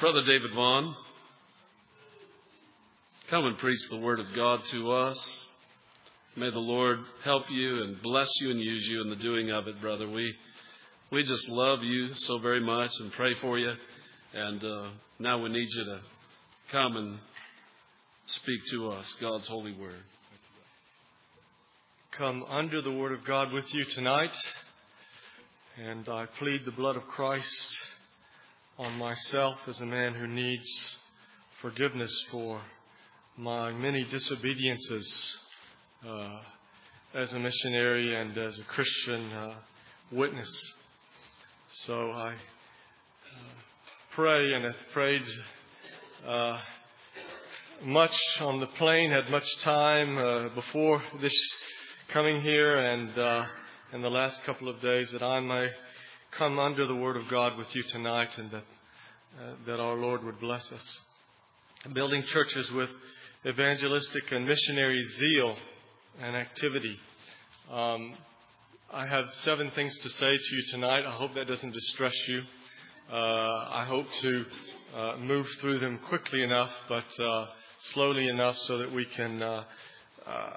Brother David Vaughn, come and preach the Word of God to us. May the Lord help you and bless you and use you in the doing of it, brother. We, we just love you so very much and pray for you. And uh, now we need you to come and speak to us God's holy Word. Come under the Word of God with you tonight. And I plead the blood of Christ on myself as a man who needs forgiveness for my many disobediences uh, as a missionary and as a Christian uh, witness. So I uh, pray and have prayed uh, much on the plane, had much time uh, before this coming here and uh, in the last couple of days that I may come under the Word of God with you tonight and that, uh, that our Lord would bless us. Building churches with evangelistic and missionary zeal and activity. Um, I have seven things to say to you tonight. I hope that doesn't distress you. Uh, I hope to uh, move through them quickly enough, but uh, slowly enough so that we can uh, uh,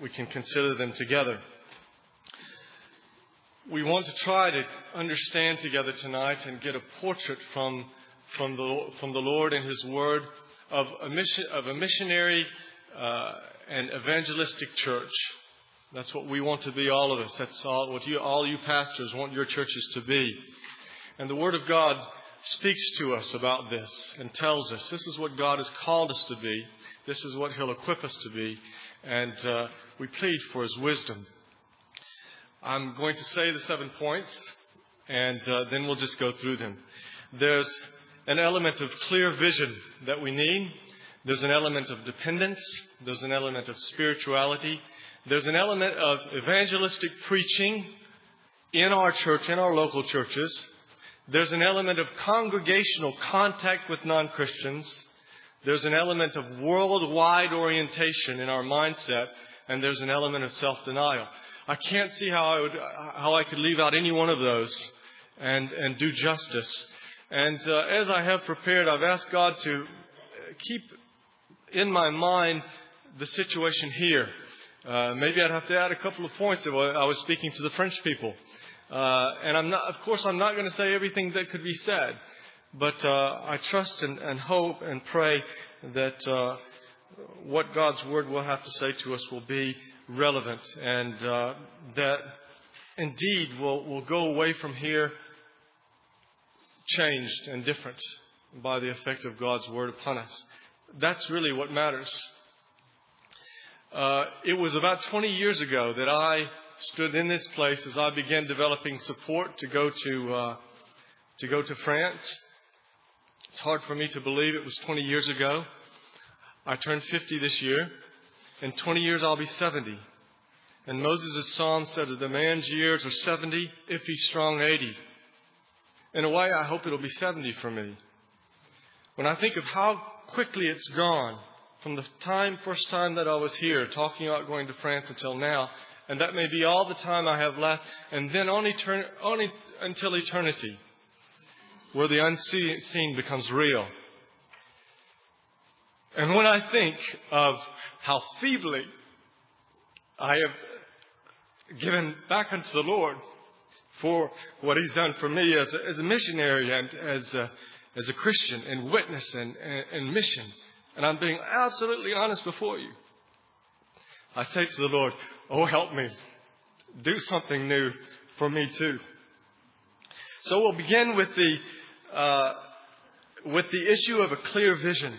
we can consider them together we want to try to understand together tonight and get a portrait from, from, the, from the Lord and His Word of a, mission, of a missionary uh, and evangelistic church. That's what we want to be, all of us. That's all, what you, all you pastors want your churches to be. And the Word of God speaks to us about this and tells us this is what God has called us to be. This is what He'll equip us to be. And uh, we plead for His wisdom. I'm going to say the seven points, and uh, then we'll just go through them. There's an element of clear vision that we need. There's an element of dependence. There's an element of spirituality. There's an element of evangelistic preaching in our church, in our local churches. There's an element of congregational contact with non Christians. There's an element of worldwide orientation in our mindset. And there's an element of self denial. I can't see how I would, how I could leave out any one of those and, and do justice. And uh, as I have prepared, I've asked God to keep in my mind the situation here. Uh, maybe I'd have to add a couple of points if I was speaking to the French people. Uh, and I'm not, of course, I'm not going to say everything that could be said, but uh, I trust and, and, hope and pray that uh, what God's word will have to say to us will be relevant and uh, that indeed will will go away from here changed and different by the effect of God's word upon us. That's really what matters. Uh, it was about 20 years ago that I stood in this place as I began developing support to go to uh, to go to France. It's hard for me to believe it was 20 years ago. I turned 50 this year. In 20 years, I'll be 70. And Moses' psalm said that the man's years are 70, if he's strong, 80. In a way, I hope it'll be 70 for me. When I think of how quickly it's gone from the time, first time that I was here, talking about going to France until now, and that may be all the time I have left, and then only, turn, only until eternity, where the unseen becomes real. And when I think of how feebly I have given back unto the Lord for what He's done for me as a, as a missionary and as a, as a Christian and witness and, and, and mission, and I'm being absolutely honest before you, I say to the Lord, Oh, help me. Do something new for me too. So we'll begin with the, uh, with the issue of a clear vision.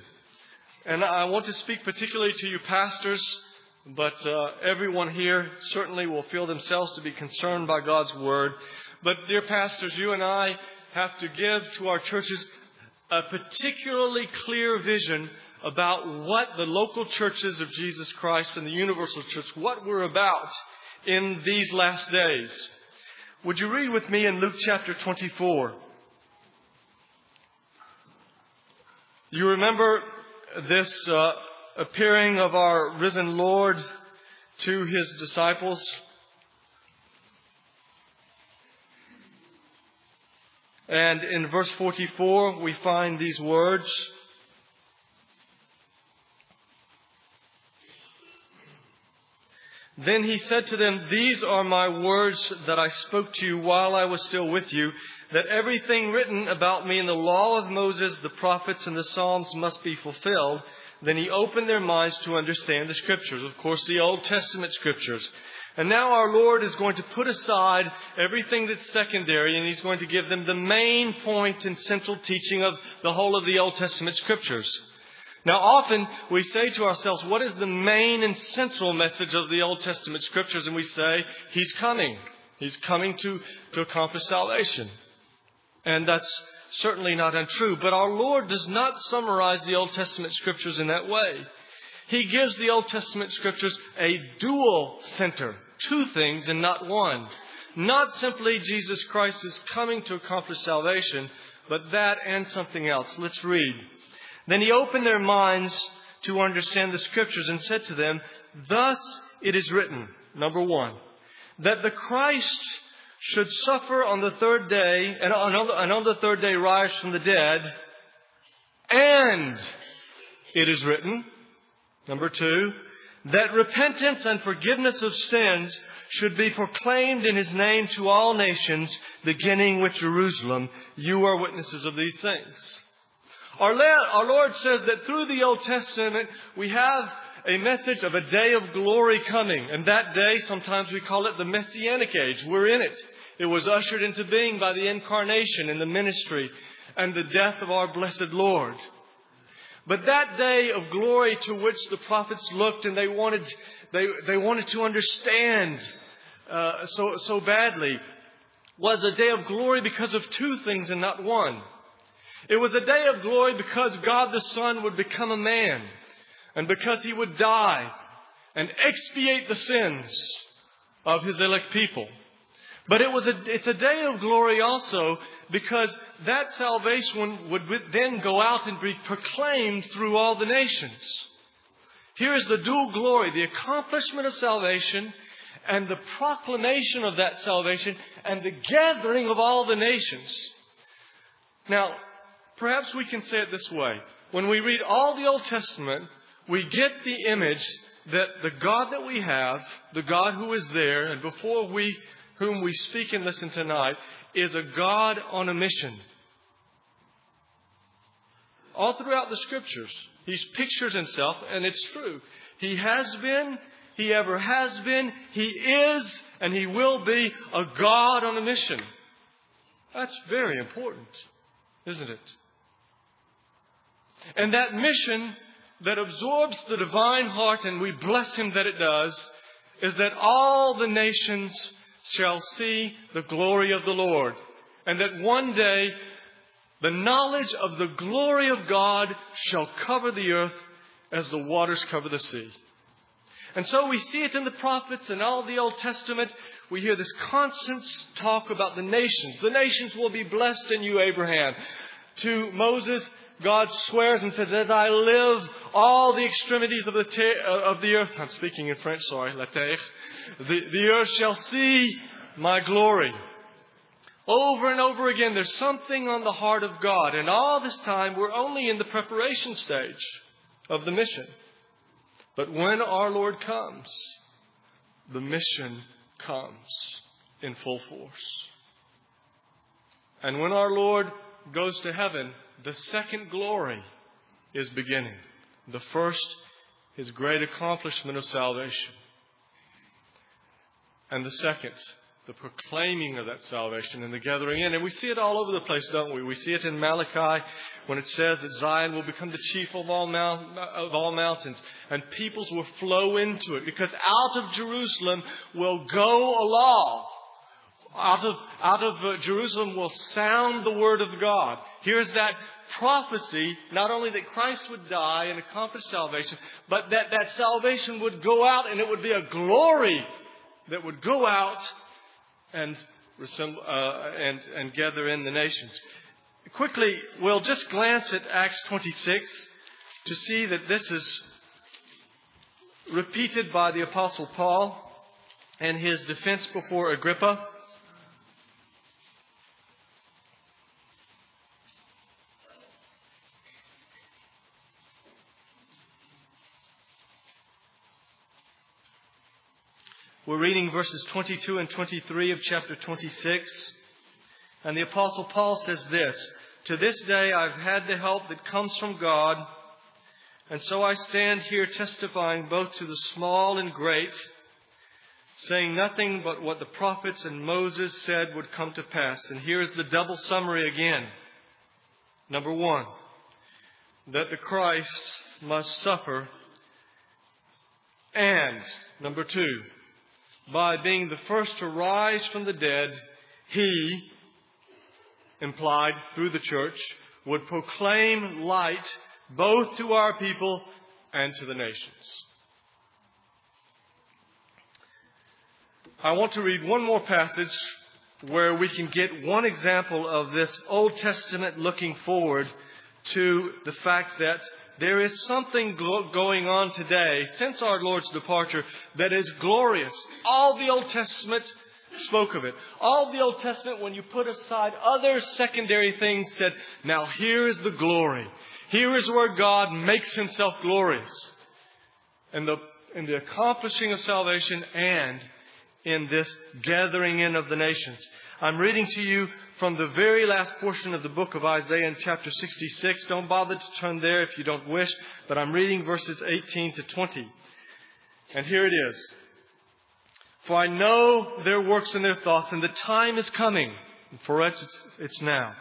And I want to speak particularly to you pastors, but uh, everyone here certainly will feel themselves to be concerned by God's Word. But, dear pastors, you and I have to give to our churches a particularly clear vision about what the local churches of Jesus Christ and the universal church, what we're about in these last days. Would you read with me in Luke chapter 24? You remember this uh, appearing of our risen Lord to his disciples. And in verse 44, we find these words. Then he said to them, These are my words that I spoke to you while I was still with you, that everything written about me in the law of Moses, the prophets, and the Psalms must be fulfilled. Then he opened their minds to understand the scriptures. Of course, the Old Testament scriptures. And now our Lord is going to put aside everything that's secondary and He's going to give them the main point and central teaching of the whole of the Old Testament scriptures. Now often we say to ourselves, what is the main and central message of the Old Testament scriptures? And we say, He's coming. He's coming to, to accomplish salvation. And that's certainly not untrue. But our Lord does not summarize the Old Testament scriptures in that way. He gives the Old Testament scriptures a dual center two things and not one. Not simply Jesus Christ is coming to accomplish salvation, but that and something else. Let's read. Then he opened their minds to understand the scriptures and said to them, Thus it is written, number one, that the Christ should suffer on the third day, and on, the third day rise from the dead, and it is written, number two, that repentance and forgiveness of sins should be proclaimed in his name to all nations, beginning with Jerusalem. You are witnesses of these things. Our, Lord says that through the Old Testament, we have a message of a day of glory coming. And that day, sometimes we call it the Messianic age. We're in it. It was ushered into being by the incarnation and the ministry and the death of our blessed Lord. But that day of glory to which the prophets looked and they wanted, they, they wanted to understand uh, so, so badly was a day of glory because of two things and not one. It was a day of glory because God the Son would become a man and because he would die and expiate the sins of his elect people. But it was a, it's a day of glory also because that salvation would then go out and be proclaimed through all the nations. Here is the dual glory, the accomplishment of salvation and the proclamation of that salvation and the gathering of all the nations. Now, perhaps we can say it this way. When we read all the Old Testament, we get the image that the God that we have, the God who is there, and before we whom we speak and listen tonight, is a God on a mission. All throughout the scriptures, he pictures himself, and it's true. He has been, he ever has been, he is, and he will be a God on a mission. That's very important, isn't it? And that mission that absorbs the divine heart, and we bless him that it does, is that all the nations shall see the glory of the Lord. And that one day the knowledge of the glory of God shall cover the earth as the waters cover the sea. And so we see it in the prophets and all the Old Testament. We hear this constant talk about the nations. The nations will be blessed in you, Abraham. To Moses, God swears and says, As I live, all the extremities of the, uh, of the earth, I'm speaking in French, sorry, la terre, the, the earth shall see my glory. Over and over again, there's something on the heart of God. And all this time, we're only in the preparation stage of the mission. But when our Lord comes, the mission comes in full force. And when our Lord goes to heaven, the second glory is beginning. The first, his great accomplishment of salvation. And the second, the proclaiming of that salvation and the gathering in. And we see it all over the place, don't we? We see it in Malachi when it says that Zion will become the chief of all, mount, of all mountains and peoples will flow into it because out of Jerusalem will go a law. Out of, out of uh, Jerusalem will sound the word of God. Here's that prophecy, not only that Christ would die and accomplish salvation, but that that salvation would go out and it would be a glory that would go out and, uh, and, and gather in the nations. Quickly, we'll just glance at Acts 26 to see that this is repeated by the Apostle Paul and his defense before Agrippa. We're reading verses 22 and 23 of chapter 26. And the Apostle Paul says this To this day I've had the help that comes from God, and so I stand here testifying both to the small and great, saying nothing but what the prophets and Moses said would come to pass. And here's the double summary again. Number one, that the Christ must suffer. And, number two, by being the first to rise from the dead, he, implied through the church, would proclaim light both to our people and to the nations. I want to read one more passage where we can get one example of this Old Testament looking forward to the fact that there is something going on today since our Lord's departure that is glorious. All the Old Testament spoke of it. All the Old Testament, when you put aside other secondary things, said, now here is the glory. Here is where God makes himself glorious. In the, in the accomplishing of salvation and in this gathering in of the nations. I'm reading to you from the very last portion of the book of Isaiah in chapter 66. Don't bother to turn there if you don't wish, but I'm reading verses 18 to 20. And here it is. For I know their works and their thoughts, and the time is coming. For us, it's, it's now.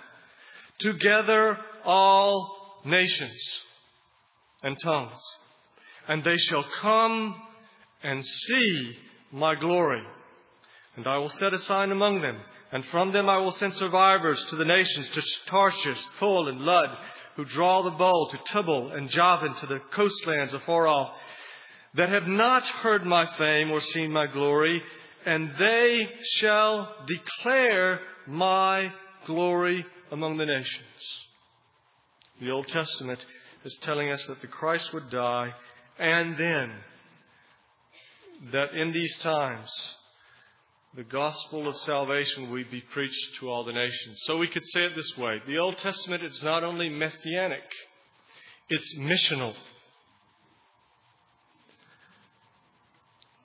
Together all nations and tongues, and they shall come and see my glory. And I will set a sign among them, and from them I will send survivors to the nations, to Tarshish, Pul, and Lud, who draw the bow, to Tubal and Javan, to the coastlands afar off, that have not heard my fame or seen my glory, and they shall declare my glory among the nations. The Old Testament is telling us that the Christ would die, and then that in these times the gospel of salvation will be preached to all the nations. So we could say it this way the Old Testament is not only messianic, it's missional.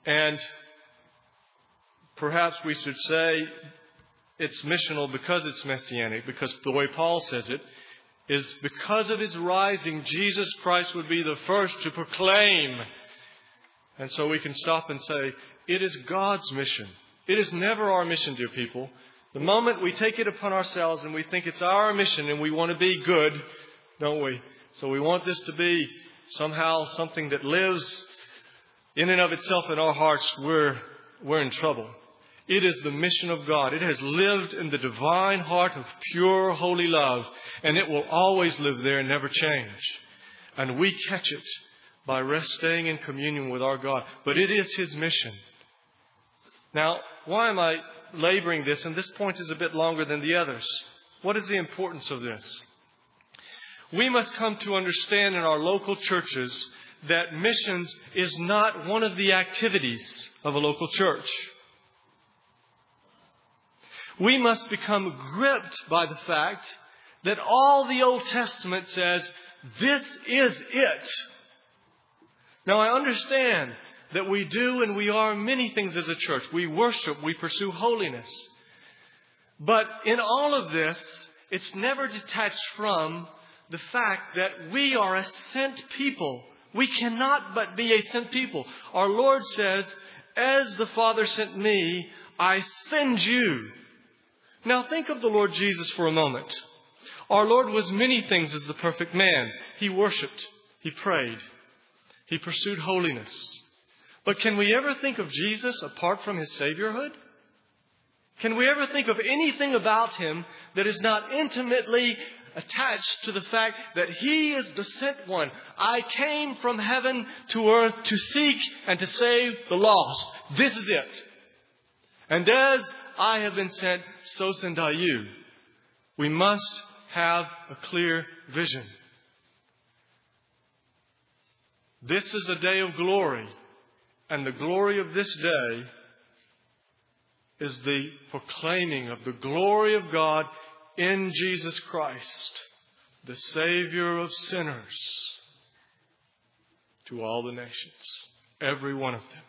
And perhaps we should say it's missional because it's messianic, because the way Paul says it is because of his rising, Jesus Christ would be the first to proclaim. And so we can stop and say, it is God's mission it is never our mission, dear people. The moment we take it upon ourselves and we think it's our mission and we want to be good, don't we? So we want this to be somehow something that lives in and of itself in our hearts, we're, we're in trouble. It is the mission of God. It has lived in the divine heart of pure, holy love, and it will always live there and never change. And we catch it by staying in communion with our God. But it is His mission. Now, why am I laboring this? And this point is a bit longer than the others. What is the importance of this? We must come to understand in our local churches that missions is not one of the activities of a local church. We must become gripped by the fact that all the Old Testament says, this is it. Now I understand that we do and we are many things as a church. We worship, we pursue holiness. But in all of this, it's never detached from the fact that we are a sent people. We cannot but be a sent people. Our Lord says, As the Father sent me, I send you. Now think of the Lord Jesus for a moment. Our Lord was many things as the perfect man. He worshiped. He prayed. He pursued holiness. But can we ever think of Jesus apart from his Saviorhood? Can we ever think of anything about him that is not intimately attached to the fact that he is the sent one? I came from heaven to earth to seek and to save the lost. This is it. And as I have been sent, so send I you. We must have a clear vision. This is a day of glory and the glory of this day is the proclaiming of the glory of God in Jesus Christ, the Savior of sinners, to all the nations, every one of them.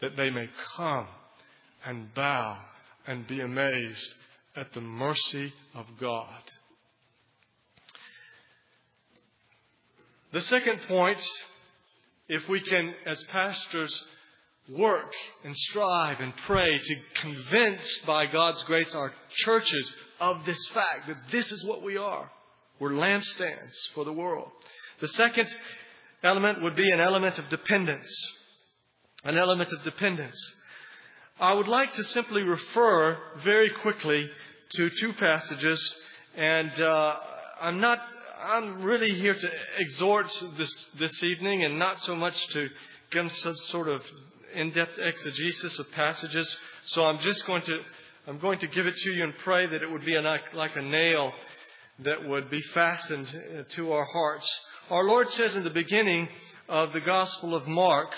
that they may come and bow and be amazed at the mercy of God. The second point, if we can, as pastors, work and strive and pray to convince by God's grace our churches of this fact that this is what we are. We're lampstands for the world. The second element would be an element of dependence. An element of dependence. I would like to simply refer very quickly to two passages, and uh, I'm not. I'm really here to exhort this this evening, and not so much to give some sort of in-depth exegesis of passages. So I'm just going to I'm going to give it to you and pray that it would be like, a nail that would be fastened uh, to our hearts. Our Lord says in the beginning of the Gospel of Mark,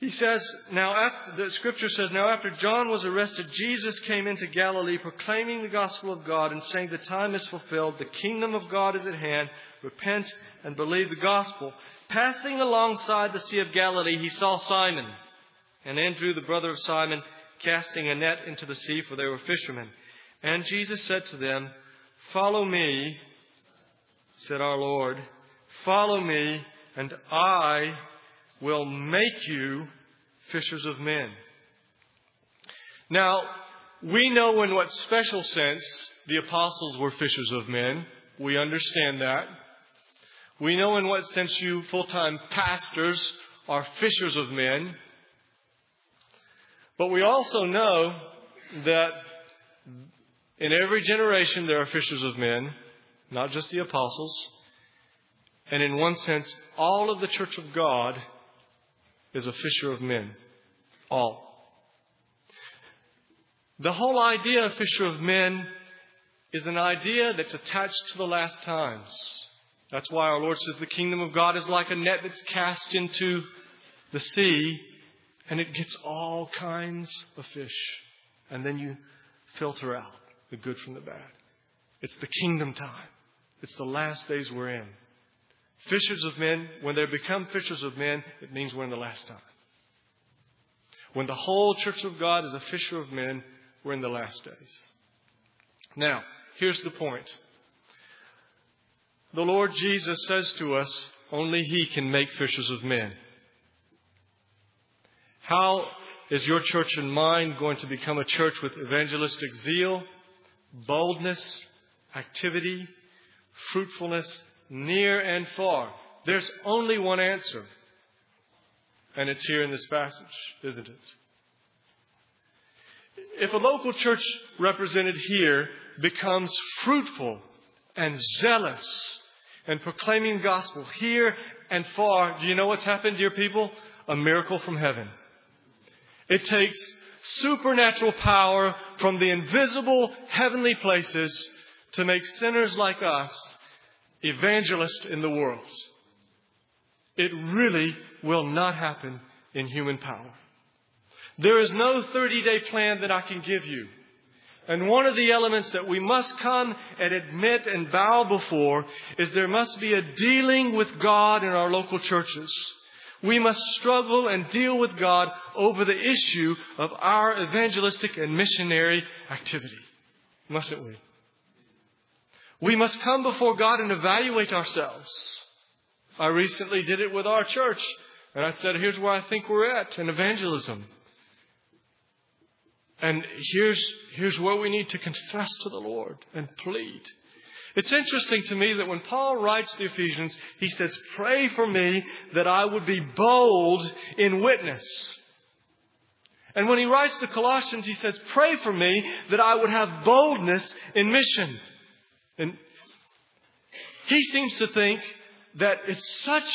he says, now after, the scripture says, now after John was arrested, Jesus came into Galilee proclaiming the gospel of God and saying, the time is fulfilled, the kingdom of God is at hand, repent and believe the gospel. Passing alongside the Sea of Galilee, he saw Simon and Andrew, the brother of Simon, casting a net into the sea, for they were fishermen. And Jesus said to them, Follow me, said our Lord, follow me, and I will make you fishers of men. Now, we know in what special sense the apostles were fishers of men. We understand that. We know in what sense you full time pastors are fishers of men. But we also know that in every generation there are fishers of men, not just the apostles. And in one sense, all of the church of God is a fisher of men. All. The whole idea of fisher of men is an idea that's attached to the last times. That's why our Lord says the kingdom of God is like a net that's cast into the sea and it gets all kinds of fish. And then you filter out the good from the bad. It's the kingdom time. It's the last days we're in. Fishers of men, when they become fishers of men, it means we're in the last time. When the whole church of God is a fisher of men, we're in the last days. Now, here's the point. The Lord Jesus says to us, only He can make fishers of men. How is your church and mine going to become a church with evangelistic zeal, boldness, activity, fruitfulness, near and far? There's only one answer. And it's here in this passage, isn't it? If a local church represented here becomes fruitful and zealous and proclaiming gospel here and far, do you know what's happened, dear people? A miracle from heaven. It takes supernatural power from the invisible heavenly places to make sinners like us evangelists in the world. It really will not happen in human power. There is no 30 day plan that I can give you. And one of the elements that we must come and admit and bow before is there must be a dealing with God in our local churches. We must struggle and deal with God over the issue of our evangelistic and missionary activity. Mustn't we? We must come before God and evaluate ourselves. I recently did it with our church, and I said, here's where I think we're at in evangelism. And here's, here's where we need to confess to the Lord and plead. It's interesting to me that when Paul writes the Ephesians, he says, Pray for me that I would be bold in witness. And when he writes the Colossians, he says, Pray for me that I would have boldness in mission. And he seems to think that it's such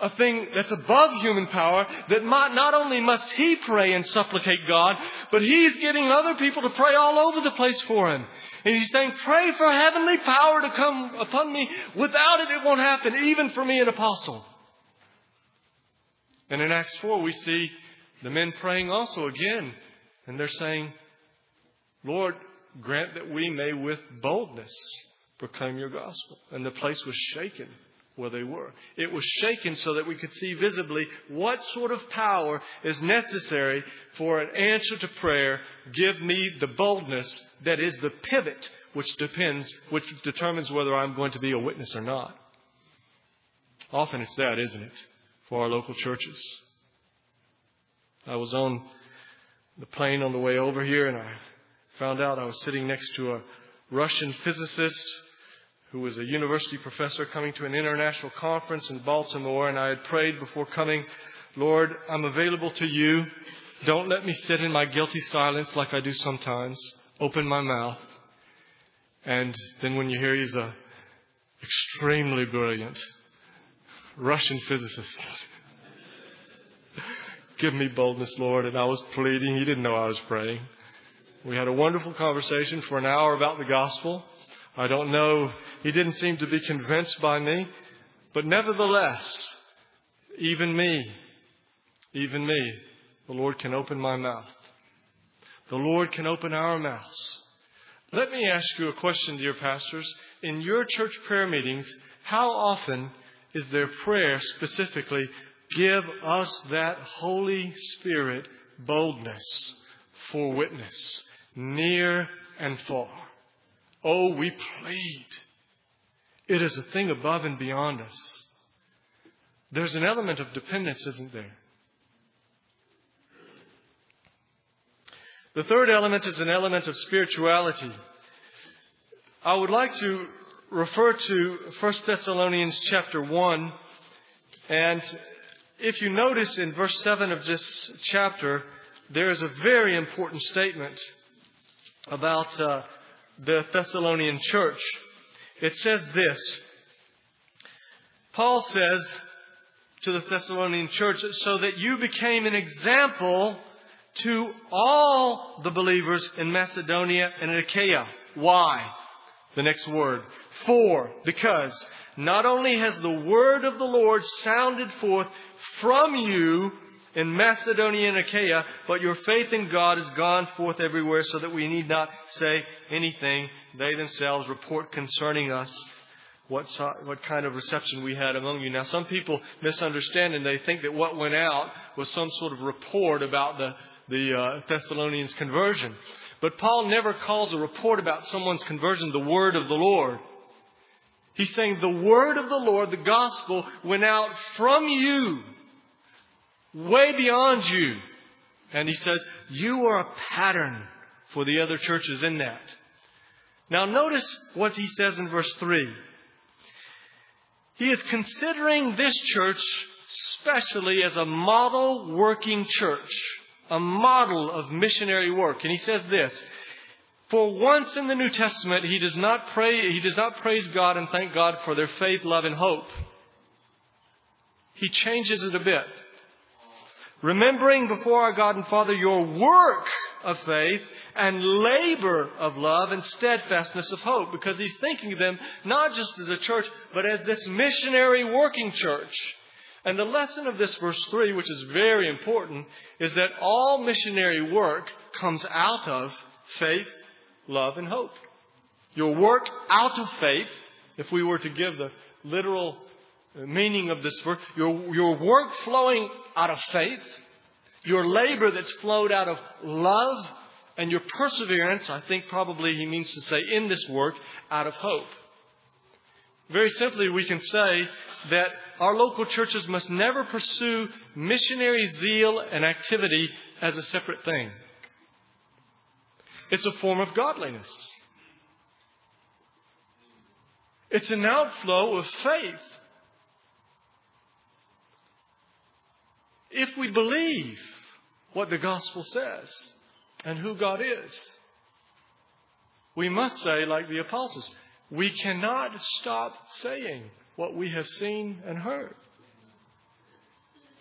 a thing that's above human power that not only must he pray and supplicate God, but he's getting other people to pray all over the place for him. And he's saying, pray for heavenly power to come upon me. Without it, it won't happen, even for me, an apostle. And in Acts 4, we see the men praying also again. And they're saying, Lord, grant that we may with boldness proclaim your gospel. And the place was shaken where they were. It was shaken so that we could see visibly what sort of power is necessary for an answer to prayer. Give me the boldness that is the pivot which depends, which determines whether I'm going to be a witness or not. Often it's that, isn't it, for our local churches. I was on the plane on the way over here and I found out I was sitting next to a Russian physicist who was a university professor coming to an international conference in Baltimore, and I had prayed before coming, Lord, I'm available to you. Don't let me sit in my guilty silence like I do sometimes. Open my mouth. And then when you hear he's a extremely brilliant Russian physicist. Give me boldness, Lord. And I was pleading. He didn't know I was praying. We had a wonderful conversation for an hour about the gospel. I don't know. He didn't seem to be convinced by me. But nevertheless, even me, even me, the Lord can open my mouth. The Lord can open our mouths. Let me ask you a question, dear pastors. In your church prayer meetings, how often is there prayer specifically, give us that Holy Spirit boldness for witness, near and far? Oh, we plead. It is a thing above and beyond us. There's an element of dependence, isn't there? The third element is an element of spirituality. I would like to refer to 1 Thessalonians chapter 1. And if you notice in verse 7 of this chapter, there is a very important statement about uh, the Thessalonian church. It says this Paul says to the Thessalonian church, so that you became an example to all the believers in Macedonia and Achaia. Why? The next word. For, because not only has the word of the Lord sounded forth from you in Macedonia and Achaia, but your faith in God has gone forth everywhere so that we need not say anything. They themselves report concerning us what, what kind of reception we had among you. Now, some people misunderstand and they think that what went out was some sort of report about the, the uh, Thessalonians' conversion. But Paul never calls a report about someone's conversion the word of the Lord. He's saying the word of the Lord, the gospel, went out from you way beyond you. And he says, You are a pattern for the other churches in that. Now, notice what he says in verse 3. He is considering this church specially as a model working church, a model of missionary work. And he says this For once in the New Testament, he does not, pray, he does not praise God and thank God for their faith, love, and hope. He changes it a bit remembering before our God and Father your work of faith and labor of love and steadfastness of hope, because he's thinking of them not just as a church, but as this missionary working church. And the lesson of this verse 3, which is very important, is that all missionary work comes out of faith, love, and hope. Your work out of faith, if we were to give the literal Uh, meaning of this verse. Your, your work flowing out of faith, your labor that's flowed out of love, and your perseverance, I think probably he means to say in this work, out of hope. Very simply, we can say that our local churches must never pursue missionary zeal and activity as a separate thing. It's a form of godliness. It's an outflow of faith if we believe what the gospel says and who God is, we must say, like the apostles, we cannot stop saying what we have seen and heard.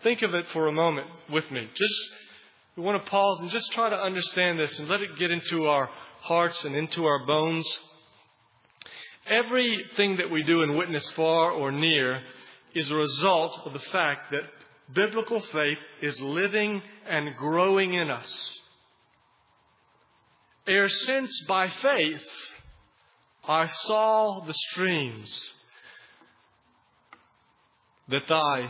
Think of it for a moment with me. Just, we want to pause and just try to understand this and let it get into our hearts and into our bones. Everything that we do in witness far or near is a result of the fact that biblical faith is living and growing in us. Ere since by faith I saw the streams, that thy,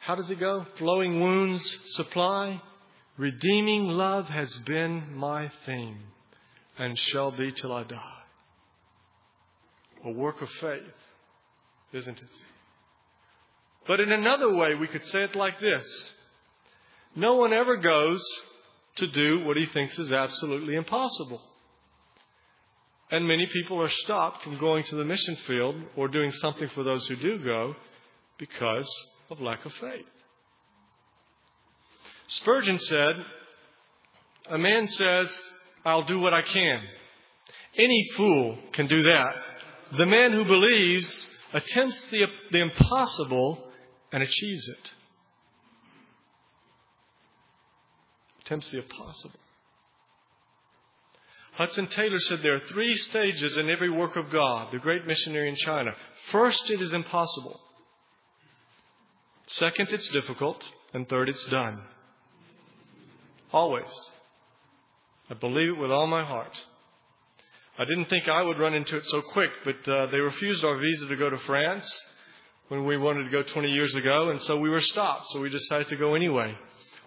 how does it go? Flowing wounds supply. Redeeming love has been my theme and shall be till I die. A work of faith, isn't it? But in another way, we could say it like this No one ever goes to do what he thinks is absolutely impossible. And many people are stopped from going to the mission field or doing something for those who do go because of lack of faith. Spurgeon said, A man says, I'll do what I can. Any fool can do that. The man who believes attempts the, the impossible and achieves it. Attempts the impossible. Hudson Taylor said there are three stages in every work of God, the great missionary in China. First, it is impossible. Second, it's difficult. And third, it's done. Always. I believe it with all my heart. I didn't think I would run into it so quick, but uh, they refused our visa to go to France when we wanted to go 20 years ago, and so we were stopped. So we decided to go anyway.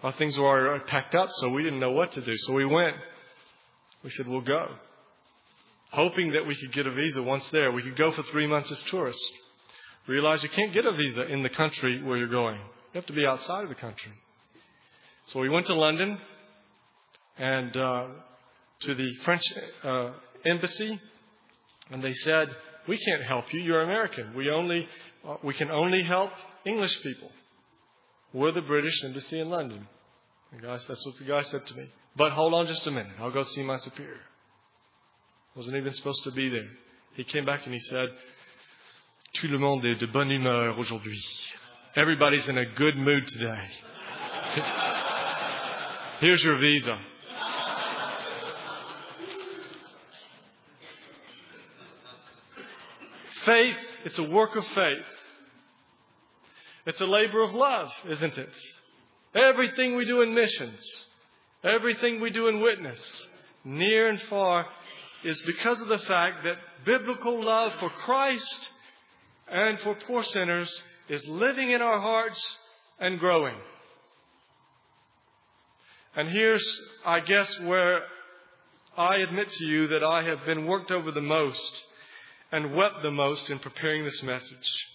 Our things were already packed up, so we didn't know what to do. So we went. We said, we'll go. Hoping that we could get a visa once there. We could go for three months as tourists. Realize you can't get a visa in the country where you're going. You have to be outside of the country. So we went to London and uh, to the French uh, embassy, and they said, "We can't help you. You're American. We only uh, we can only help English people." We're the British embassy in London. And guys, that's what the guy said to me. But hold on just a minute. I'll go see my superior. Wasn't even supposed to be there. He came back and he said, Tout le monde est de bonne humeur aujourd'hui. Everybody's in a good mood today. Here's your visa. Faith, it's a work of faith. It's a labor of love, isn't it? Everything we do in missions, everything we do in witness, near and far, is because of the fact that biblical love for Christ and for poor sinners is living in our hearts and growing. And here's, I guess, where I admit to you that I have been worked over the most and wept the most in preparing this message.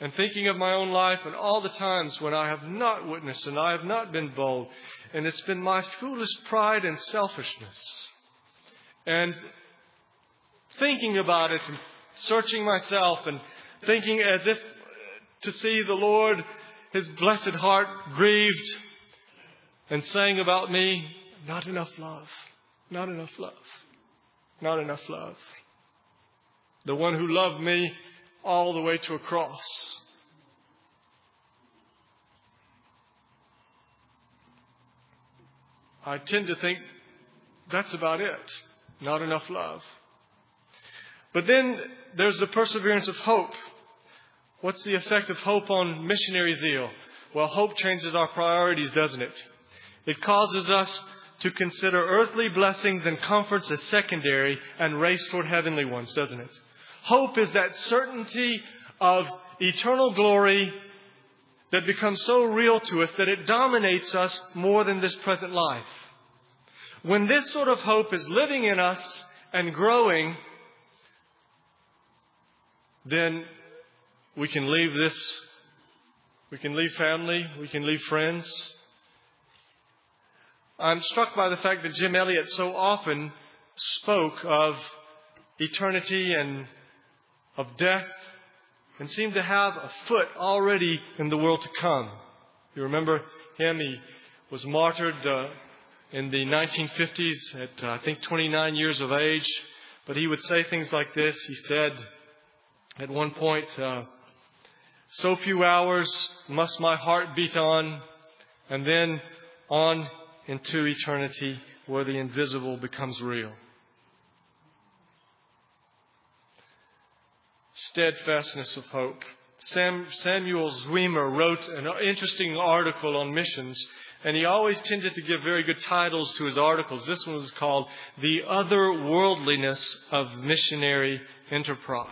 And thinking of my own life and all the times when I have not witnessed and I have not been bold, and it's been my foolish pride and selfishness. And thinking about it and searching myself and thinking as if to see the Lord, His blessed heart grieved and saying about me, not enough love, not enough love, not enough love. The one who loved me all the way to a cross. I tend to think that's about it. Not enough love. But then there's the perseverance of hope. What's the effect of hope on missionary zeal? Well, hope changes our priorities, doesn't it? It causes us to consider earthly blessings and comforts as secondary and race toward heavenly ones, doesn't it? Hope is that certainty of eternal glory that becomes so real to us that it dominates us more than this present life. When this sort of hope is living in us and growing, then we can leave this, we can leave family, we can leave friends. I'm struck by the fact that Jim Elliot so often spoke of eternity and of death and seemed to have a foot already in the world to come. You remember him? He was martyred uh, in the 1950s at, uh, I think, 29 years of age. But he would say things like this. He said, at one point, uh, so few hours must my heart beat on, and then on into eternity where the invisible becomes real. steadfastness of hope. Sam, Samuel Zwemer wrote an interesting article on missions, and he always tended to give very good titles to his articles. This one was called The Otherworldliness of Missionary Enterprise.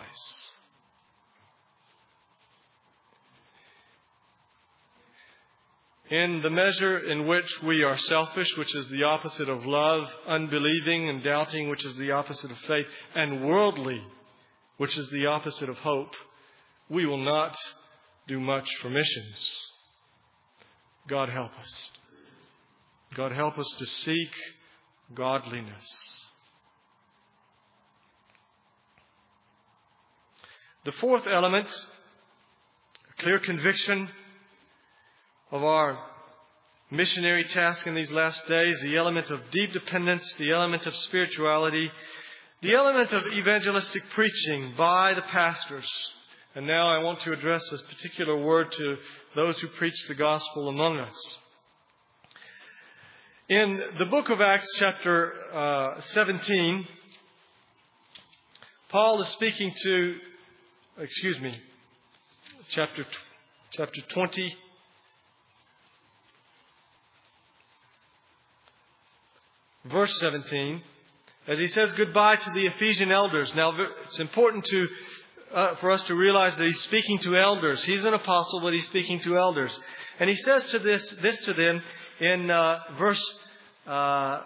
In the measure in which we are selfish, which is the opposite of love, unbelieving and doubting, which is the opposite of faith, and worldly which is the opposite of hope, we will not do much for missions. God help us. God help us to seek godliness. The fourth element, a clear conviction of our missionary task in these last days, the element of deep dependence, the element of spirituality, the element of evangelistic preaching by the pastors. And now I want to address this particular word to those who preach the gospel among us. In the book of Acts, chapter uh, 17, Paul is speaking to, excuse me, chapter, chapter 20, verse 17, as he says goodbye to the Ephesian elders. Now, it's important to, uh, for us to realize that he's speaking to elders. He's an apostle, but he's speaking to elders. And he says to this, this to them in uh, verse uh,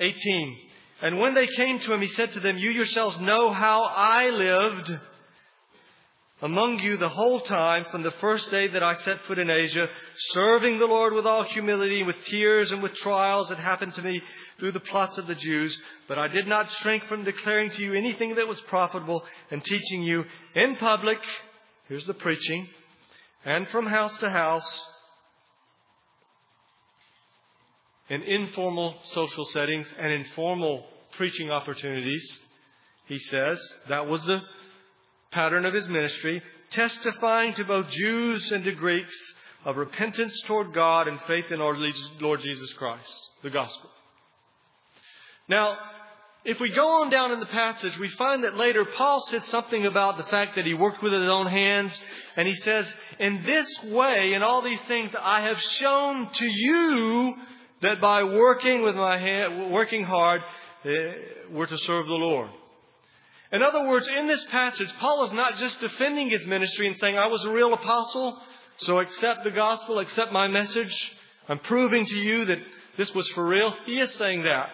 18. And when they came to him, he said to them, You yourselves know how I lived among you the whole time from the first day that I set foot in Asia, serving the Lord with all humility, with tears and with trials that happened to me through the plots of the Jews, but I did not shrink from declaring to you anything that was profitable and teaching you in public, here's the preaching, and from house to house, in informal social settings and informal preaching opportunities. He says that was the pattern of his ministry, testifying to both Jews and to Greeks of repentance toward God and faith in our Lord Jesus Christ, the gospel. Now, if we go on down in the passage, we find that later Paul says something about the fact that he worked with his own hands, and he says, In this way, in all these things, I have shown to you that by working with my hand, working hard, uh, we're to serve the Lord. In other words, in this passage, Paul is not just defending his ministry and saying, I was a real apostle, so accept the gospel, accept my message. I'm proving to you that this was for real. He is saying that.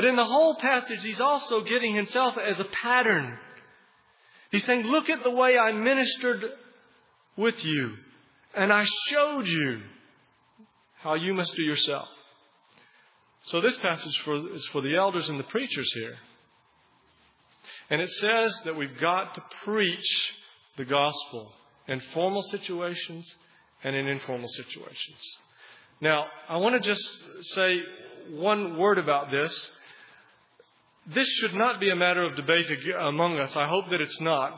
But in the whole passage, he's also getting himself as a pattern. He's saying, Look at the way I ministered with you, and I showed you how you must do yourself. So this passage for, is for the elders and the preachers here. And it says that we've got to preach the gospel in formal situations and in informal situations. Now, I want to just say one word about this. This should not be a matter of debate among us. I hope that it's not.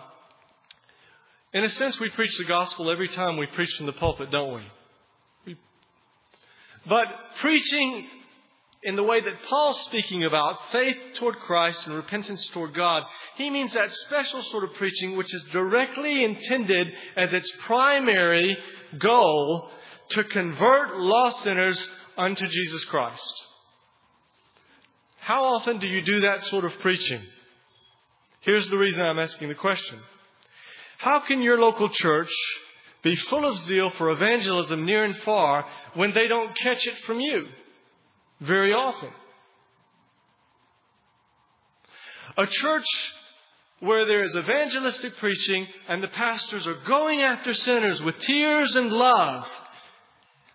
In a sense, we preach the gospel every time we preach from the pulpit, don't we? But preaching in the way that Paul's speaking about faith toward Christ and repentance toward God, he means that special sort of preaching which is directly intended as its primary goal to convert lost sinners unto Jesus Christ. How often do you do that sort of preaching? Here's the reason I'm asking the question. How can your local church be full of zeal for evangelism near and far when they don't catch it from you very often? A church where there is evangelistic preaching and the pastors are going after sinners with tears and love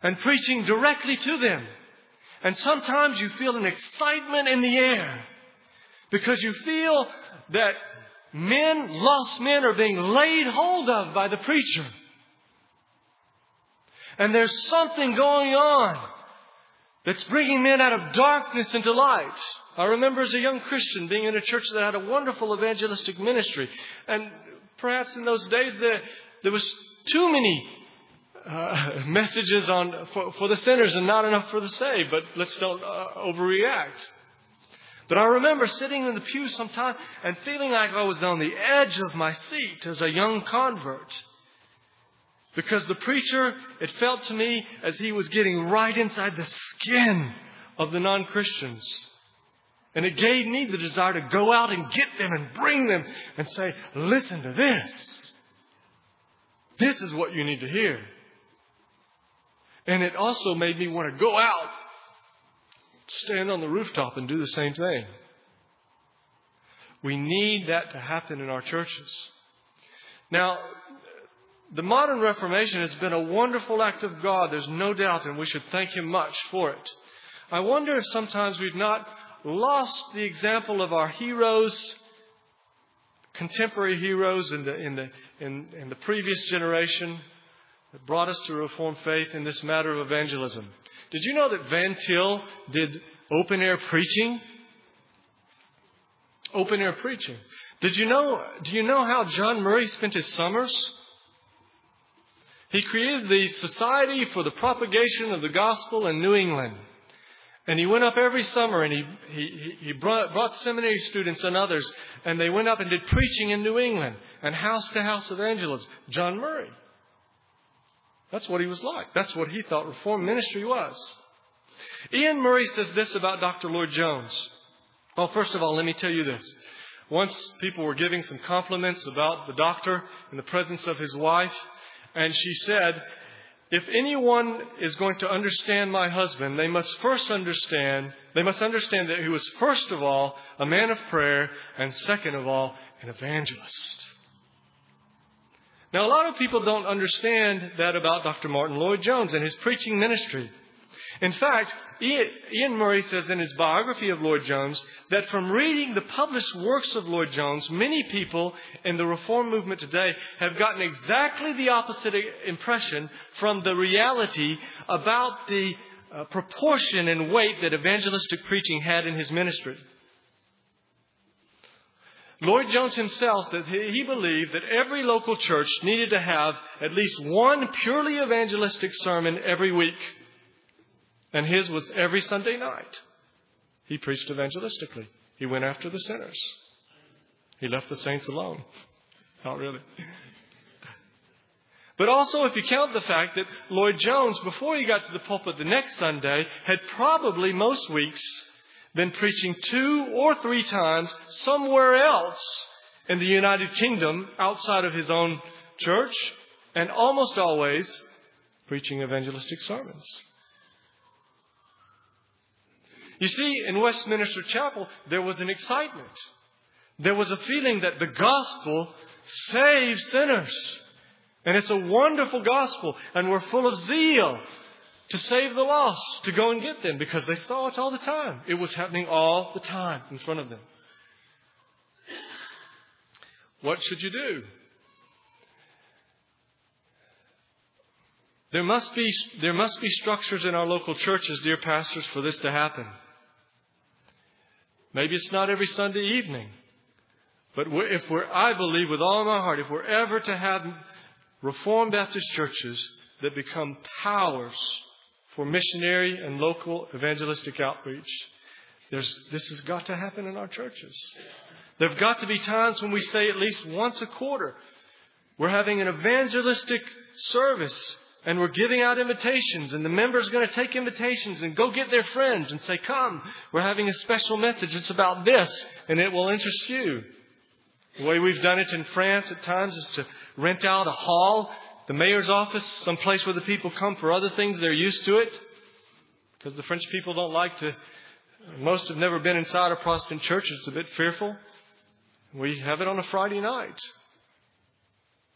and preaching directly to them and sometimes you feel an excitement in the air because you feel that men, lost men, are being laid hold of by the preacher. And there's something going on that's bringing men out of darkness into light. I remember as a young Christian being in a church that had a wonderful evangelistic ministry. And perhaps in those days there, there was too many uh, messages on for, for, the sinners and not enough for the saved. But let's don't uh, overreact. But I remember sitting in the pew sometime and feeling like I was on the edge of my seat as a young convert. Because the preacher, it felt to me as he was getting right inside the skin of the non Christians. And it gave me the desire to go out and get them and bring them and say, listen to this. This is what you need to hear. And it also made me want to go out, stand on the rooftop, and do the same thing. We need that to happen in our churches. Now, the modern Reformation has been a wonderful act of God, there's no doubt, and we should thank Him much for it. I wonder if sometimes we've not lost the example of our heroes, contemporary heroes in the, in the, in, in the previous generation that brought us to Reformed faith in this matter of evangelism. Did you know that Van Til did open air preaching? Open air preaching. Did you know, do you know how John Murray spent his summers? He created the Society for the Propagation of the Gospel in New England. And he went up every summer and he, he, he brought, brought seminary students and others, and they went up and did preaching in New England and house to house evangelism. John Murray. That's what he was like. That's what he thought reform ministry was. Iain Murray says this about Dr. Lloyd Jones. Well, first of all, let me tell you this. Once people were giving some compliments about the doctor in the presence of his wife, and she said, if anyone is going to understand my husband, they must first understand, they must understand that he was first of all a man of prayer and second of all an evangelist. Now, a lot of people don't understand that about Dr. Martin Lloyd-Jones and his preaching ministry. In fact, Iain Murray says in his biography of Lloyd-Jones that from reading the published works of Lloyd-Jones, many people in the Reform movement today have gotten exactly the opposite impression from the reality about the uh, proportion and weight that evangelistic preaching had in his ministry. Lloyd Jones himself said he believed that every local church needed to have at least one purely evangelistic sermon every week. And his was every Sunday night. He preached evangelistically. He went after the sinners. He left the saints alone. Not really. But also, if you count the fact that Lloyd Jones, before he got to the pulpit the next Sunday, had probably most weeks been preaching two or three times somewhere else in the United Kingdom outside of his own church, and almost always preaching evangelistic sermons. You see, in Westminster Chapel, there was an excitement. There was a feeling that the gospel saves sinners. And it's a wonderful gospel, and we're full of zeal to save the lost, to go and get them, because they saw it all the time. It was happening all the time in front of them. What should you do? There must be, there must be structures in our local churches, dear pastors, for this to happen. Maybe it's not every Sunday evening. But if we're, I believe with all my heart, if we're ever to have Reformed Baptist churches that become powers for missionary and local evangelistic outreach. There's, this has got to happen in our churches. There have got to be times when we say at least once a quarter, we're having an evangelistic service and we're giving out invitations and the members going to take invitations and go get their friends and say, come, we're having a special message. It's about this and it will interest you. The way we've done it in France at times is to rent out a hall the mayor's office, some place where the people come for other things, they're used to it. Because the French people don't like to, most have never been inside a Protestant church, it's a bit fearful. We have it on a Friday night.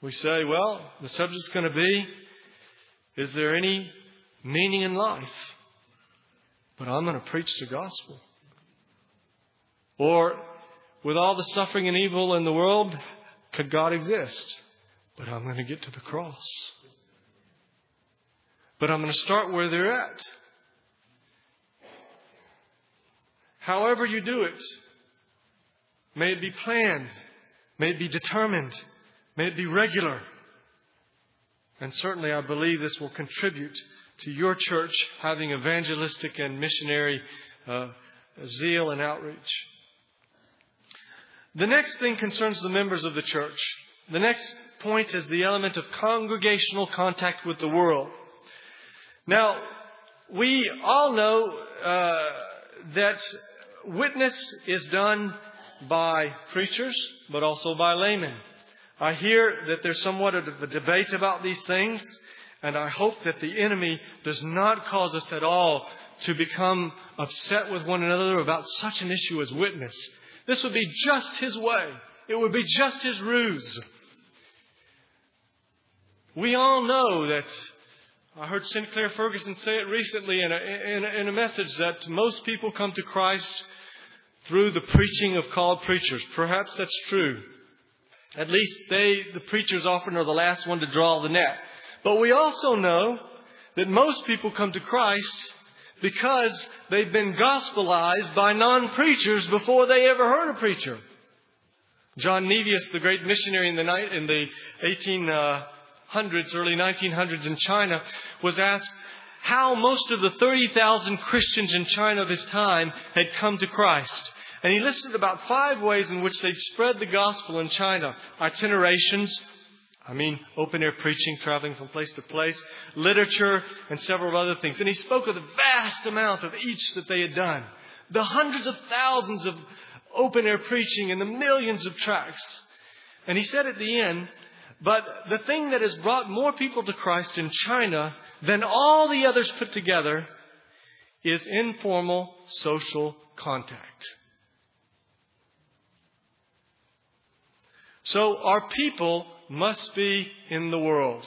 We say, well, the subject's going to be, is there any meaning in life? But I'm going to preach the gospel. Or, with all the suffering and evil in the world, could God exist? But I'm going to get to the cross. But I'm going to start where they're at. However you do it, may it be planned, may it be determined, may it be regular. And certainly I believe this will contribute to your church having evangelistic and missionary uh, zeal and outreach. The next thing concerns the members of the church. The next point is the element of congregational contact with the world. Now, we all know uh, that witness is done by preachers, but also by laymen. I hear that there's somewhat of a debate about these things, And I hope that the enemy does not cause us at all to become upset with one another about such an issue as witness. This would be just his way. It would be just his ruse. We all know that I heard Sinclair Ferguson say it recently in a, in, a, in a message that most people come to Christ through the preaching of called preachers. Perhaps that's true. At least they, the preachers often are the last one to draw the net. But we also know that most people come to Christ because they've been gospelized by non-preachers before they ever heard a preacher. John Nevius, the great missionary in the, night in the uh, 1800s, early 1900s in China, was asked how most of the 30,000 Christians in China of his time had come to Christ. And he listed about five ways in which they'd spread the gospel in China. Itinerations, I mean, open air preaching, traveling from place to place, literature, and several other things. And he spoke of the vast amount of each that they had done. The hundreds of thousands of open air preaching and the millions of tracts. And he said at the end, but the thing that has brought more people to Christ in China than all the others put together is informal social contact. So our people must be in the world.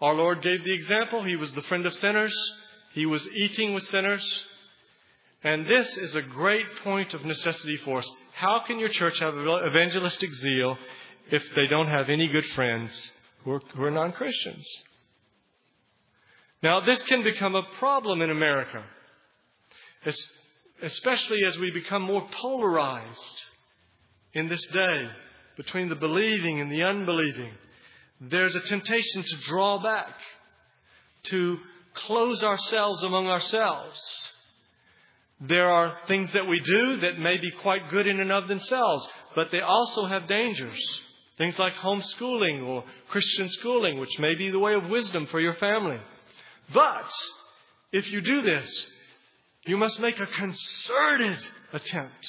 Our Lord gave the example. He was the friend of sinners. He was eating with sinners. And this is a great point of necessity for us. How can your church have evangelistic zeal if they don't have any good friends who are, who are non Christians? Now, this can become a problem in America, especially as we become more polarized in this day between the believing and the unbelieving. There's a temptation to draw back, to close ourselves among ourselves. There are things that we do that may be quite good in and of themselves, but they also have dangers. Things like homeschooling or Christian schooling, which may be the way of wisdom for your family. But if you do this, you must make a concerted attempt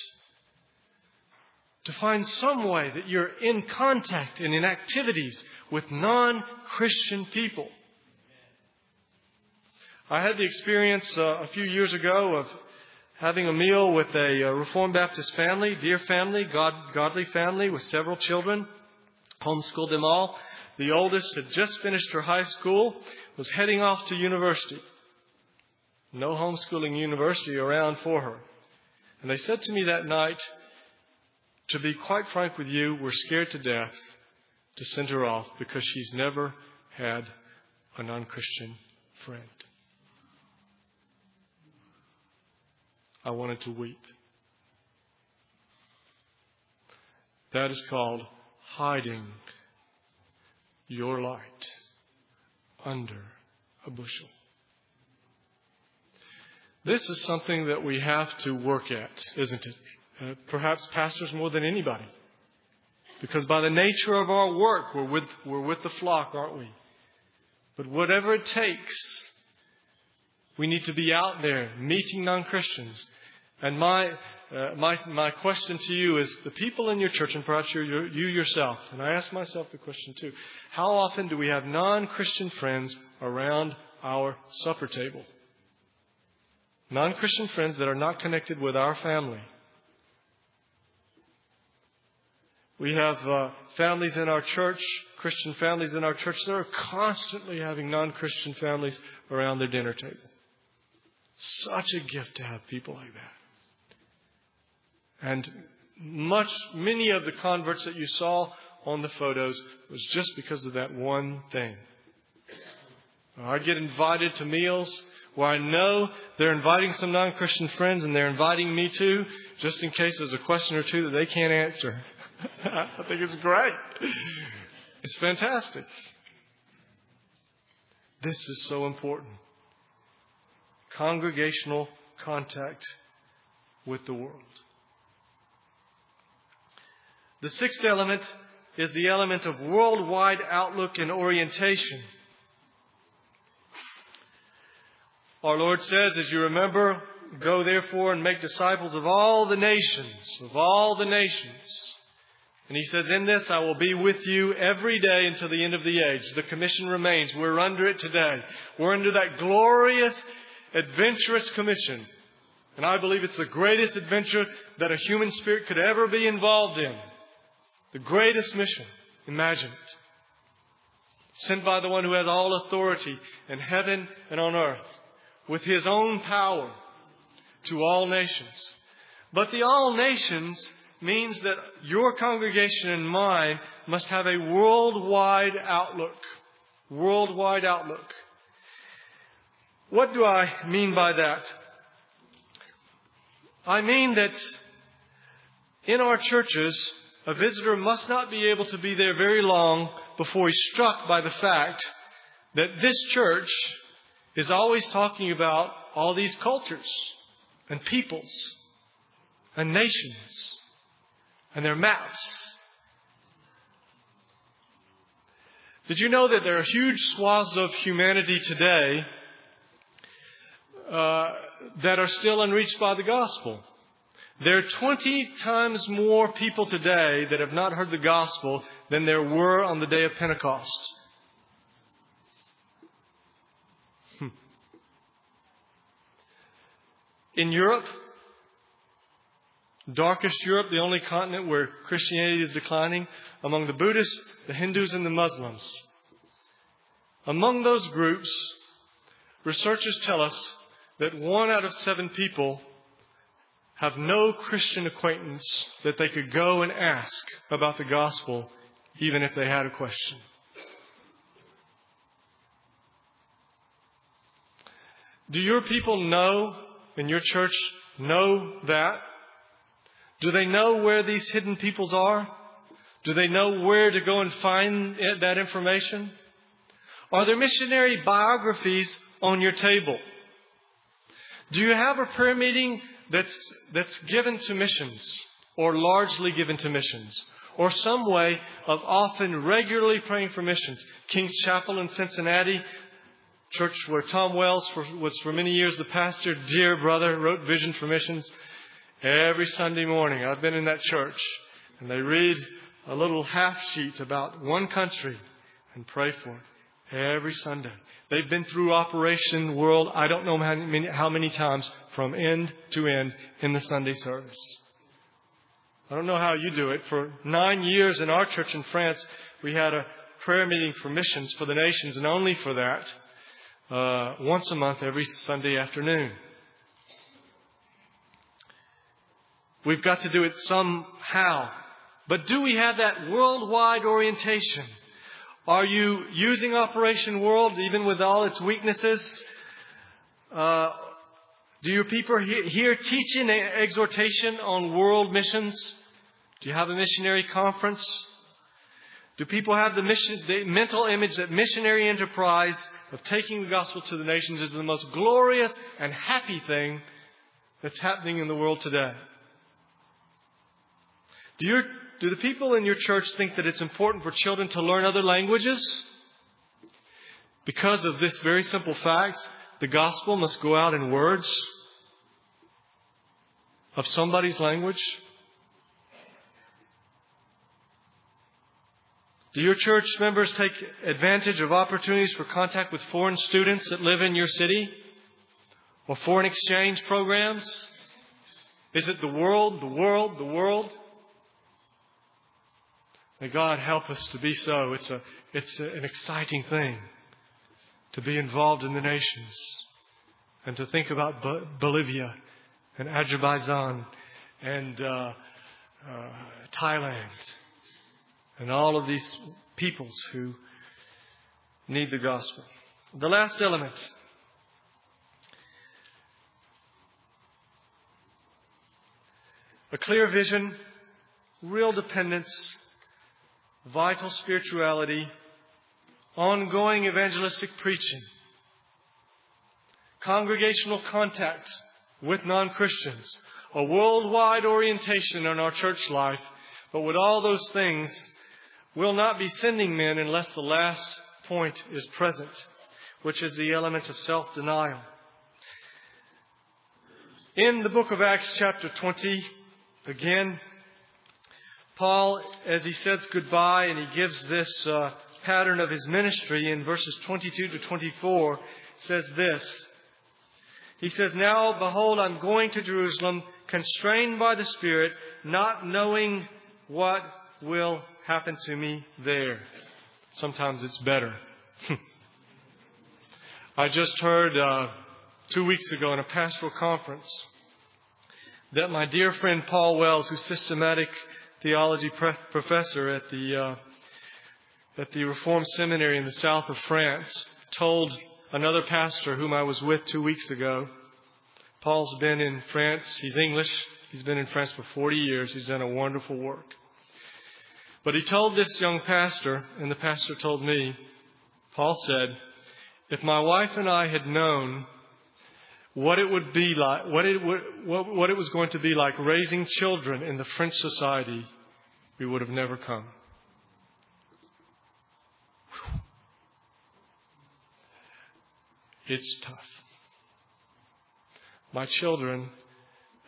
to find some way that you're in contact and in activities with non Christian people. I had the experience uh, a few years ago of having a meal with a uh, Reformed Baptist family, dear family, God, godly family with several children, homeschooled them all. The oldest had just finished her high school, was heading off to university. No homeschooling university around for her. And they said to me that night, to be quite frank with you, we're scared to death to send her off because she's never had a non Christian friend. I wanted to weep. That is called hiding your light under a bushel. This is something that we have to work at, isn't it? Uh, perhaps pastors more than anybody. Because by the nature of our work, we're with, we're with the flock, aren't we? But whatever it takes, we need to be out there meeting non Christians. And my, uh, my, my question to you is the people in your church, and perhaps you you yourself, and I ask myself the question too how often do we have non Christian friends around our supper table? Non Christian friends that are not connected with our family. We have uh, families in our church, Christian families in our church, that are constantly having non Christian families around their dinner table. Such a gift to have people like that. And much, many of the converts that you saw on the photos was just because of that one thing. I get invited to meals where I know they're inviting some non Christian friends and they're inviting me too, just in case there's a question or two that they can't answer. I think it's great. It's fantastic. This is so important. Congregational contact with the world. The sixth element is the element of worldwide outlook and orientation. Our Lord says, as you remember, go therefore and make disciples of all the nations, of all the nations And he says, In this I will be with you every day until the end of the age. The commission remains. We're under it today. We're under that glorious, adventurous commission. And I believe it's the greatest adventure that a human spirit could ever be involved in. The greatest mission. Imagine it. Sent by the one who has all authority in heaven and on earth, with his own power to all nations. But the all nations means that your congregation and mine must have a worldwide outlook. Worldwide outlook. What do I mean by that? I mean that in our churches, a visitor must not be able to be there very long before he's struck by the fact that this church is always talking about all these cultures and peoples and nations and their maps. Did you know that there are huge swaths of humanity today uh, that are still unreached by the gospel? There are 20 times more people today that have not heard the gospel than there were on the day of Pentecost. Hmm. In Europe, darkest Europe, the only continent where Christianity is declining, among the Buddhists, the Hindus, and the Muslims. Among those groups, researchers tell us that one out of seven people have no Christian acquaintance that they could go and ask about the gospel, even if they had a question. Do your people know, in your church, know that? Do they know where these hidden peoples are? Do they know where to go and find that information? Are there missionary biographies on your table? Do you have a prayer meeting that's, that's given to missions or largely given to missions or some way of often regularly praying for missions? King's Chapel in Cincinnati, church where Tom Wells was for many years the pastor, dear brother, wrote Vision for Missions. Every Sunday morning, I've been in that church, and they read a little half sheet about one country and pray for it every Sunday. They've been through Operation World, I don't know how many, how many times, from end to end in the Sunday service. I don't know how you do it. For nine years in our church in France, we had a prayer meeting for missions for the nations, and only for that, uh, once a month every Sunday afternoon. We've got to do it somehow. But do we have that worldwide orientation? Are you using Operation World even with all its weaknesses? Uh, do your people here teach an exhortation on world missions? Do you have a missionary conference? Do people have the, mission, the mental image that missionary enterprise of taking the gospel to the nations is the most glorious and happy thing that's happening in the world today? Do, your, do the people in your church think that it's important for children to learn other languages? Because of this very simple fact, the gospel must go out in words of somebody's language. Do your church members take advantage of opportunities for contact with foreign students that live in your city? Or foreign exchange programs? Is it the world, the world, the world? May God help us to be so. It's, a, it's a, an exciting thing to be involved in the nations and to think about Bolivia and Azerbaijan and uh, uh, Thailand and all of these peoples who need the gospel. The last element a clear vision, real dependence vital spirituality, ongoing evangelistic preaching, congregational contact with non Christians, a worldwide orientation in our church life, but with all those things, we'll not be sending men unless the last point is present, which is the element of self denial. In the book of Acts, chapter 20, again, Paul, as he says goodbye and he gives this uh, pattern of his ministry in verses 22 to 24, says this. He says, Now, behold, I'm going to Jerusalem, constrained by the Spirit, not knowing what will happen to me there. Sometimes it's better. I just heard uh, two weeks ago in a pastoral conference that my dear friend Paul Wells, who's systematic theology professor at the uh, at the Reformed Seminary in the south of France, told another pastor whom I was with two weeks ago. Paul's been in France. He's English. He's been in France for 40 years. He's done a wonderful work. But he told this young pastor, and the pastor told me, Paul said, if my wife and I had known what it would be like, what it, would, what, what it was going to be like raising children in the French society, we would have never come. It's tough. My children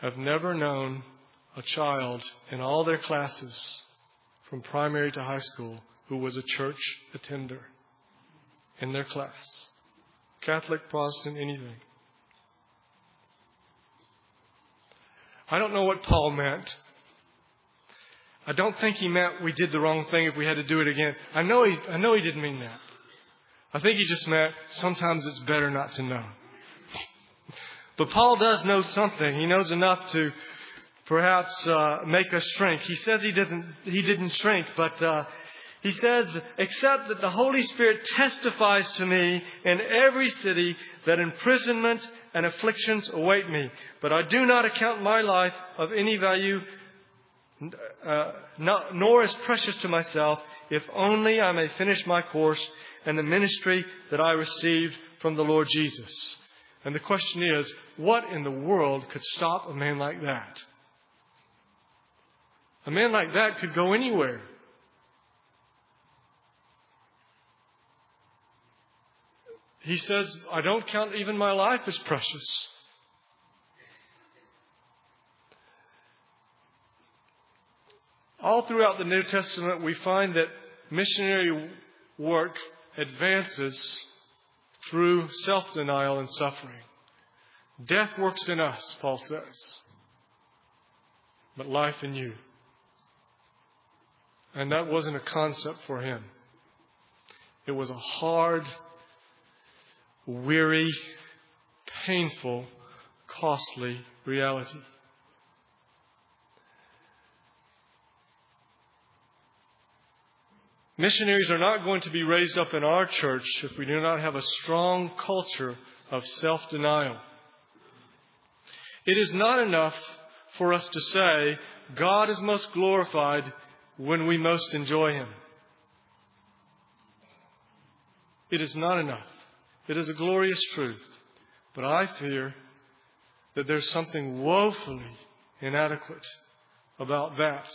have never known a child in all their classes from primary to high school who was a church attender in their class. Catholic, Protestant, anything. I don't know what Paul meant. I don't think he meant we did the wrong thing if we had to do it again. I know he, I know he didn't mean that. I think he just meant sometimes it's better not to know. But Paul does know something. He knows enough to perhaps uh, make us shrink. He says he doesn't. He didn't shrink, but uh, he says, except that the Holy Spirit testifies to me in every city that imprisonment and afflictions await me. But I do not account my life of any value, uh, not, nor as precious to myself, if only I may finish my course and the ministry that I received from the Lord Jesus. And the question is, what in the world could stop a man like that? A man like that could go anywhere. He says, I don't count even my life as precious. All throughout the New Testament, we find that missionary work advances through self denial and suffering. Death works in us, Paul says, but life in you. And that wasn't a concept for him. It was a hard weary, painful, costly reality. Missionaries are not going to be raised up in our church if we do not have a strong culture of self denial. It is not enough for us to say, God is most glorified when we most enjoy Him. It is not enough. It is a glorious truth. But I fear that there's something woefully inadequate about that.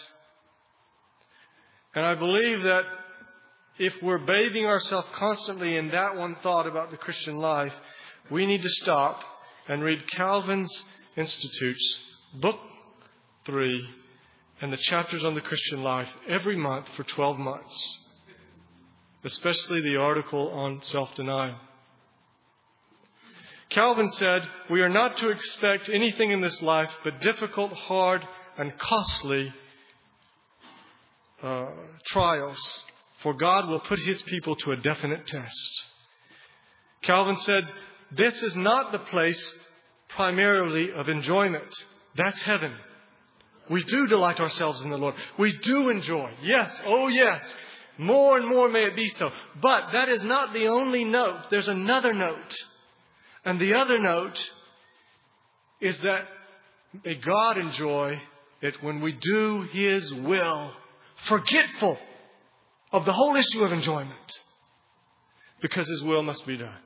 And I believe that if we're bathing ourselves constantly in that one thought about the Christian life, we need to stop and read Calvin's Institutes, Book 3, and the chapters on the Christian life every month for 12 months, especially the article on self denial. Calvin said, We are not to expect anything in this life but difficult, hard, and costly uh, trials, for God will put his people to a definite test. Calvin said, This is not the place primarily of enjoyment. That's heaven. We do delight ourselves in the Lord. We do enjoy. Yes, oh yes. More and more may it be so. But that is not the only note. There's another note. And the other note is that may God enjoy it when we do His will, forgetful of the whole issue of enjoyment, because His will must be done.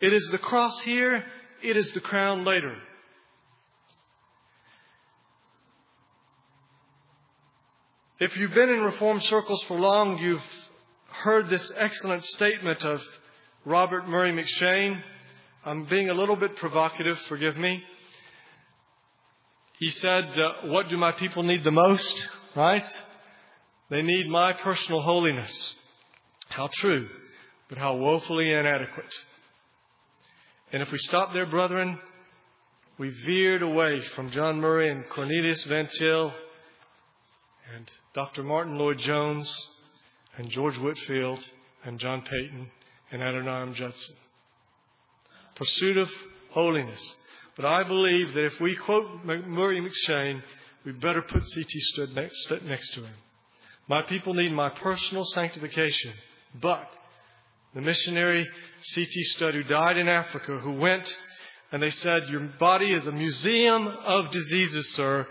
It is the cross here, it is the crown later. If you've been in Reformed circles for long, you've heard this excellent statement of Robert Murray M'Cheyne. I'm being a little bit provocative, forgive me. He said, uh, What do my people need the most? Right? They need my personal holiness. How true, but how woefully inadequate. And if we stop there, brethren, we veered away from John Murray and Cornelius Van Til and Dr. Martin Lloyd-Jones and George Whitefield and John Paton and Adoniram Judson. Pursuit of holiness. But I believe that if we quote Murray M'Cheyne, we better put C.T. Studd next, next to him. My people need my personal sanctification, but the missionary C.T. Studd who died in Africa, who went and they said, Your body is a museum of diseases, sir.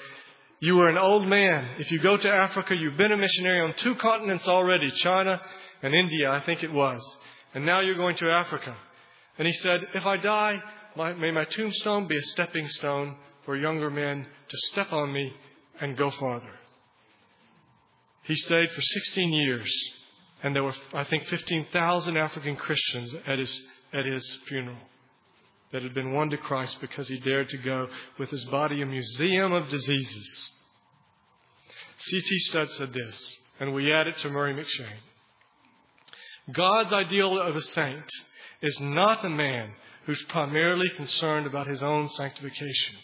You are an old man. If you go to Africa, you've been a missionary on two continents already, China and India, I think it was. And now you're going to Africa. And he said, If I die, my, may my tombstone be a stepping stone for younger men to step on me and go farther. He stayed for 16 years, and there were, I think, 15,000 African Christians at his, at his funeral that had been won to Christ because he dared to go with his body a museum of diseases. C.T. Studd said this, and we add it to Murray M'Cheyne. God's ideal of a saint is not a man who's primarily concerned about his own sanctification.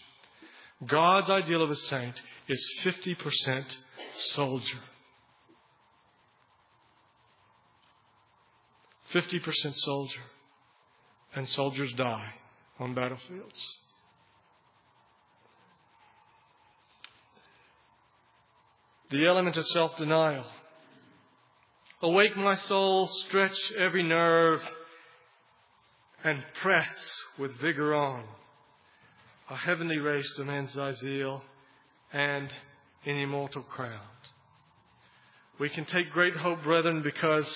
God's ideal of a saint is 50% soldier. 50% soldier. And soldiers die on battlefields. The element of self denial. Awake my soul, stretch every nerve, and press with vigor on. A heavenly race demands thy zeal and an immortal crown. We can take great hope, brethren, because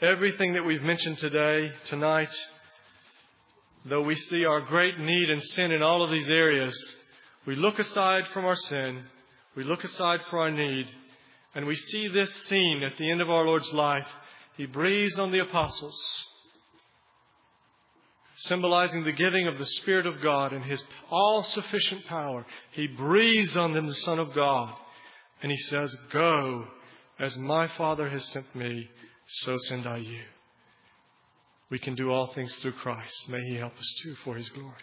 everything that we've mentioned today, tonight, though we see our great need and sin in all of these areas, we look aside from our sin, we look aside for our need, and we see this scene at the end of our Lord's life. He breathes on the apostles, symbolizing the giving of the Spirit of God and His all sufficient power. He breathes on them, the Son of God, and He says, Go, as my Father has sent me, so send I you. We can do all things through Christ. May He help us too for His glory.